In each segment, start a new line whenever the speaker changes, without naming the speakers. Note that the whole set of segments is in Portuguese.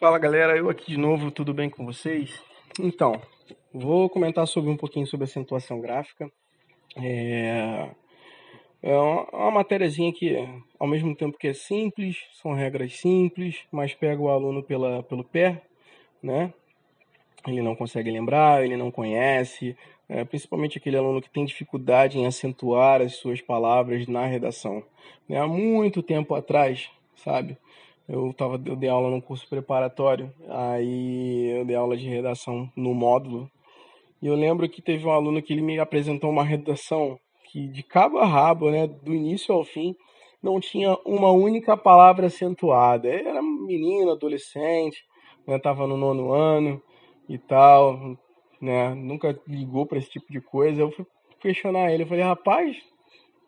Fala galera, eu aqui de novo, tudo bem com vocês? Então, vou comentar sobre um pouquinho sobre acentuação gráfica. É, é uma, matériazinha que, ao mesmo tempo que é simples, são regras simples, mas pega o aluno pela, pelo pé, né? Ele não consegue lembrar, ele não conhece, é, principalmente aquele aluno que tem dificuldade em acentuar as suas palavras na redação. Né? Há muito tempo atrás, sabe? Eu, tava, eu dei aula num curso preparatório, aí eu dei aula de redação no módulo. E eu lembro que teve um aluno que ele me apresentou uma redação que, de cabo a rabo, né, do início ao fim, não tinha uma única palavra acentuada. Era menino, adolescente, né, tava no nono ano e tal, né, nunca ligou para esse tipo de coisa. Eu fui questionar ele, eu falei, rapaz,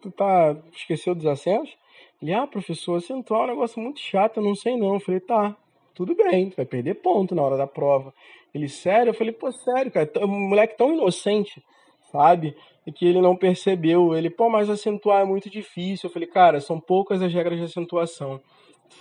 tu tá esqueceu dos acentos? Ele, ah, professor, acentuar é um negócio muito chato, eu não sei não. Eu falei, tá, tudo bem, tu vai perder ponto na hora da prova. Ele, sério? Eu falei, pô, sério, cara, um moleque tão inocente, sabe? E que ele não percebeu. Ele, pô, mas acentuar é muito difícil. Eu falei, cara, são poucas as regras de acentuação,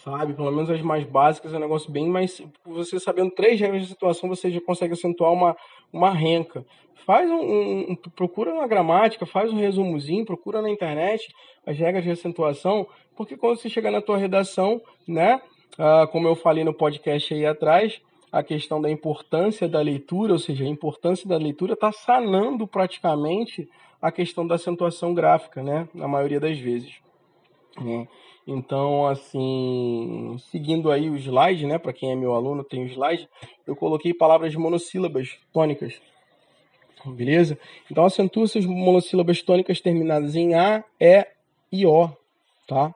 sabe? Pelo menos as mais básicas é um negócio bem mais. Você sabendo três regras de acentuação, você já consegue acentuar uma, uma renca. Faz um, um, procura na gramática, faz um resumozinho, procura na internet as regras de acentuação, porque quando você chegar na tua redação, né, ah, como eu falei no podcast aí atrás, a questão da importância da leitura, ou seja, a importância da leitura está sanando praticamente a questão da acentuação gráfica, né, na maioria das vezes. Né? Então, assim, seguindo aí o slide, né, para quem é meu aluno tem o slide, eu coloquei palavras monossílabas tônicas Beleza? Então acentua essas monossílabas tônicas terminadas em A, E e O, tá?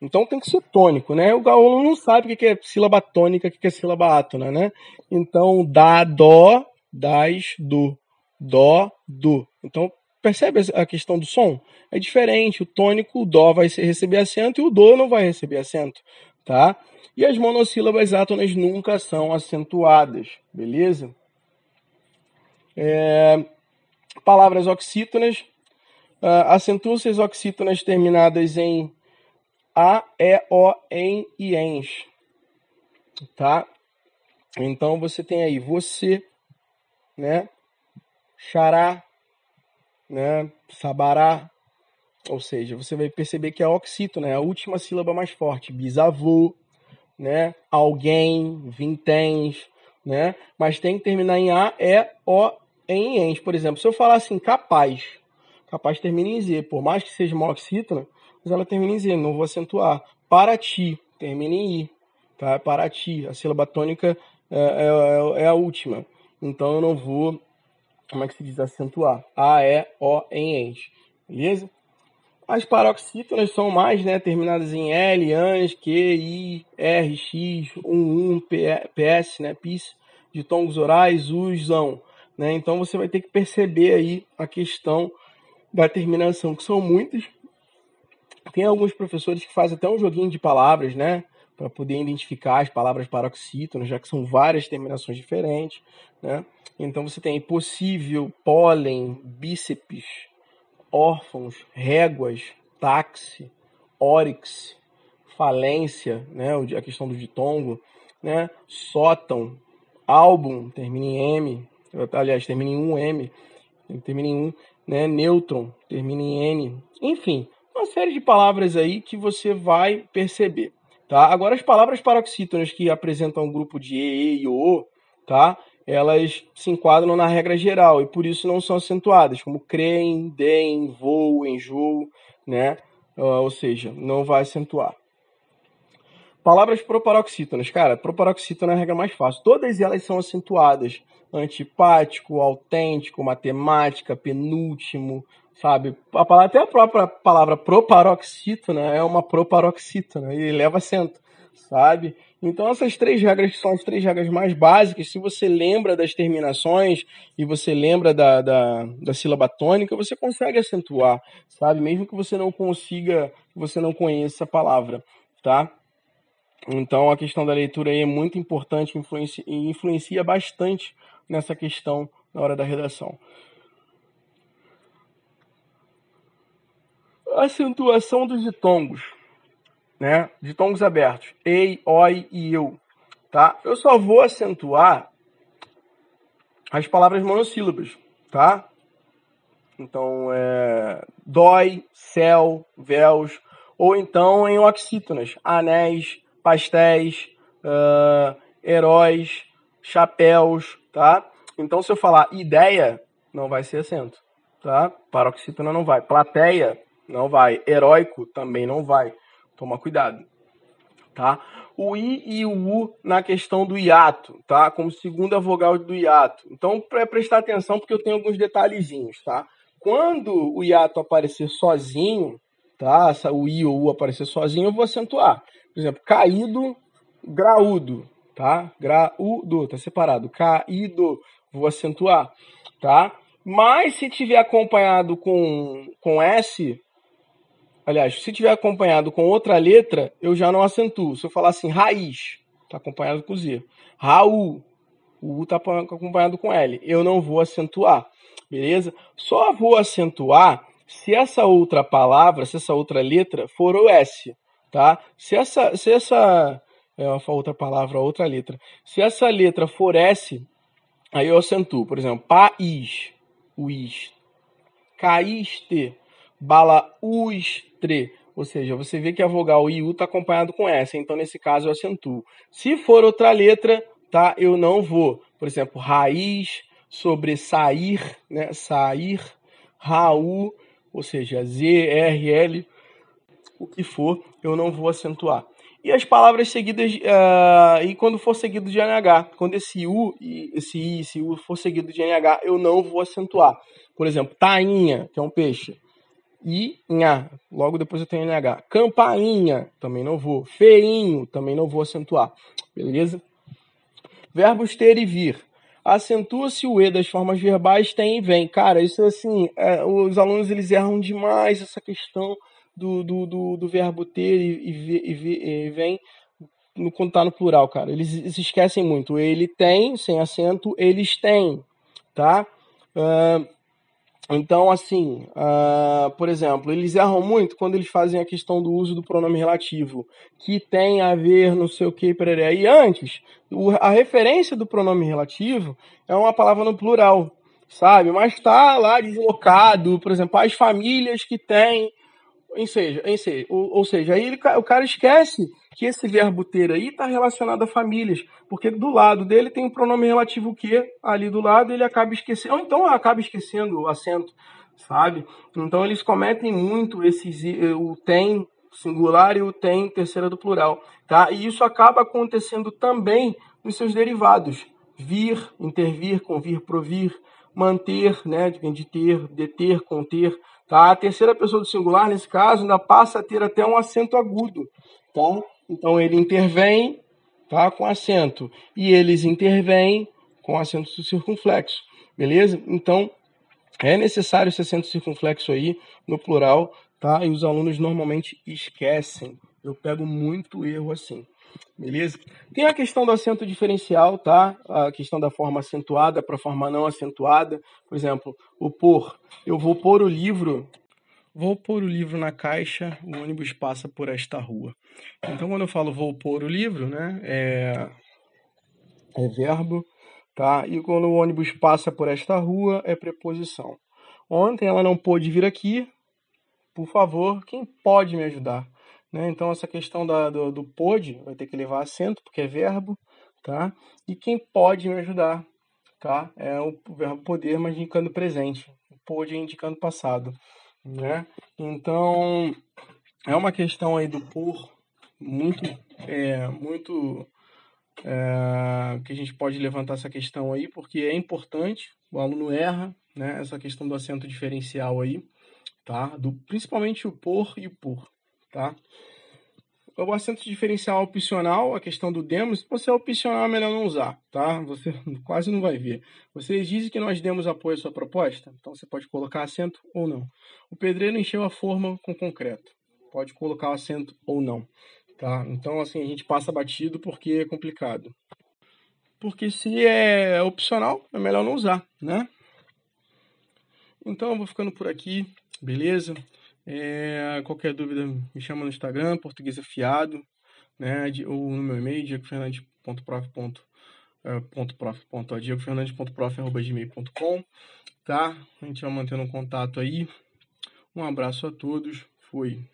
Então tem que ser tônico, né? O aluno não sabe o que é sílaba tônica, o que é sílaba átona, né? Então, dá, dó, das, do. Dó, do. Então, percebe a questão do som? É diferente. O tônico, o dó vai receber acento e o do não vai receber acento, tá? E as monossílabas átonas nunca são acentuadas, beleza? É, palavras oxítonas, uh, acentuam-se as oxítonas terminadas em A, E, O, EN e ENS. Tá? Então você tem aí você, né? Xará, né? Sabará. Ou seja, você vai perceber que a oxítona é a última sílaba mais forte. Bisavô, né? Alguém, vinténs, né? Mas tem que terminar em A, E, O, em ens. Por exemplo, se eu falar assim, capaz, capaz termina em Z, por mais que seja uma oxítona, mas ela termina em Z, não vou acentuar. Para ti, termina em I, tá? Para ti, a sílaba tônica é, é, é, a última. Então eu não vou, como é que se diz, acentuar. A, E, O, em ens. Beleza? As paroxítonas são mais, né, terminadas em L, ANS, Q, I, R, X, 1, 1, PS, né, PIS, de tongos orais, usam né? Então você vai ter que perceber aí a questão da terminação, que são muitas. Tem alguns professores que fazem até um joguinho de palavras, né? Para poder identificar as palavras paroxítonas, já que são várias terminações diferentes, né? Então você tem possível, pólen, bíceps, órfãos, réguas, táxi, órix, falência, né? A questão do ditongo, né? Sótão, álbum, termina em M, aliás, termina em 1M, termina em 1, né? Nêutron, termina em N, enfim, uma série de palavras aí que você vai perceber, tá? Agora as palavras paroxítonas que apresentam um grupo de E, E e O, tá? Elas se enquadram na regra geral e por isso não são acentuadas, como creem, deem, voo, enjoo, né? Uh, ou seja, não vai acentuar. Palavras proparoxítonas. Cara, proparoxítona é a regra mais fácil. Todas elas são acentuadas. Antipático, autêntico, matemática, penúltimo, sabe? A palavra, até a própria palavra proparoxítona é uma proparoxítona e leva acento, sabe? Então essas três regras que são as três regras mais básicas, se você lembra das terminações e você lembra da, da, da sílaba tônica, você consegue acentuar, sabe? Mesmo que você não consiga, você não conheça a palavra, tá? Então a questão da leitura aí é muito importante influencia, influencia bastante nessa questão na hora da redação. Acentuação dos ditongos, né? Ditongos abertos. Ei, oi e eu. tá? Eu só vou acentuar as palavras monossílabas, tá? Então, é, dói, céu, véus, ou então em oxítonas, anéis, pastéis, uh, heróis, chapéus, tá? Então, se eu falar ideia, não vai ser acento, tá? Paroxítona não vai. Plateia, não vai. Heróico, também não vai. Toma cuidado, tá? O I e o U na questão do hiato, tá? Como segunda vogal do hiato. Então, para prestar atenção, porque eu tenho alguns detalhezinhos, tá? Quando o hiato aparecer sozinho, tá? O I ou U aparecer sozinho, eu vou acentuar. Por exemplo, caído, graúdo, tá? Graúdo, tá separado. Caído, vou acentuar, tá? Mas se tiver acompanhado com, com S, aliás, se tiver acompanhado com outra letra, eu já não acentuo. Se eu falar assim, raiz, tá acompanhado com Z. Raul, o U tá acompanhado com L. Eu não vou acentuar, beleza? Só vou acentuar se essa outra palavra, se essa outra letra for o S, tá? Se essa, se essa é uma outra palavra, outra letra. Se essa letra for S, aí eu acentuo. Por exemplo, país, uis. Caíste, balaustre. Ou seja, você vê que a vogal IU está acompanhado com S. Então, nesse caso, eu acentuo. Se for outra letra, tá? Eu não vou. Por exemplo, raiz, sobressair, né? Sair, Raul, ou seja, Z, R, L, o que for, eu não vou acentuar. E as palavras seguidas, uh, e quando for seguido de NH, quando esse U, esse I, esse U for seguido de NH, eu não vou acentuar. Por exemplo, tainha, que é um peixe. Nha, logo depois eu tenho NH. Campainha, também não vou. Feinho, também não vou acentuar. Beleza? Verbos ter e vir acentua-se o E das formas verbais, tem e vem. Cara, isso assim, é, os alunos eles erram demais essa questão do, do, do, do verbo ter e, e, e, e vem no, quando tá no plural, cara. Eles se esquecem muito. Ele tem, sem acento, eles têm, tá? Uh, então, assim, uh, por exemplo, eles erram muito quando eles fazem a questão do uso do pronome relativo, que tem a ver não sei o que, pereré. E antes, a referência do pronome relativo é uma palavra no plural, sabe? Mas está lá deslocado, por exemplo, as famílias que têm em seja, em seja, ou, ou seja, aí ele, o cara esquece que esse verbo ter aí está relacionado a famílias, porque do lado dele tem um pronome relativo que, ali do lado ele acaba esquecendo, ou então acaba esquecendo o acento, sabe? Então eles cometem muito esses, o tem singular e o tem terceira do plural, tá? E isso acaba acontecendo também nos seus derivados, vir, intervir, convir, provir, manter, né, de ter, deter, conter, Tá? A terceira pessoa do singular, nesse caso, ainda passa a ter até um acento agudo. Tá? Então ele intervém tá, com acento. E eles intervêm com acento circunflexo. Beleza? Então é necessário esse acento circunflexo aí no plural. Tá? E os alunos normalmente esquecem. Eu pego muito erro assim. Beleza? Tem a questão do acento diferencial, tá? A questão da forma acentuada para forma não acentuada. Por exemplo, o por. Eu vou pôr o livro. Vou pôr o livro na caixa, o ônibus passa por esta rua. Então, quando eu falo vou pôr o livro, né? É, é verbo, tá? E quando o ônibus passa por esta rua, é preposição. Ontem ela não pôde vir aqui. Por favor, quem pode me ajudar? Né? Então, essa questão da, do, do pode vai ter que levar acento, porque é verbo, tá? E quem pode me ajudar, tá? É o verbo poder, mas indicando presente. Pode indicando passado, né? Então, é uma questão aí do por muito, é, muito é, que a gente pode levantar essa questão aí, porque é importante, o aluno erra, né? Essa questão do acento diferencial aí, tá? Do, principalmente o por e o por, tá? O acento diferencial opcional, a questão do demos, se você é opcional, é melhor não usar, tá? Você quase não vai ver. Vocês dizem que nós demos apoio à sua proposta, então você pode colocar acento ou não. O pedreiro encheu a forma com concreto, pode colocar o acento ou não, tá? Então, assim, a gente passa batido porque é complicado. Porque se é opcional, é melhor não usar, né? Então, eu vou ficando por aqui, beleza? É, qualquer dúvida, me chama no Instagram, português afiado, né, ou no meu e-mail, diegofernandes.prof.prof.gmail.com, eh, tá? A gente vai mantendo um contato aí. Um abraço a todos, fui.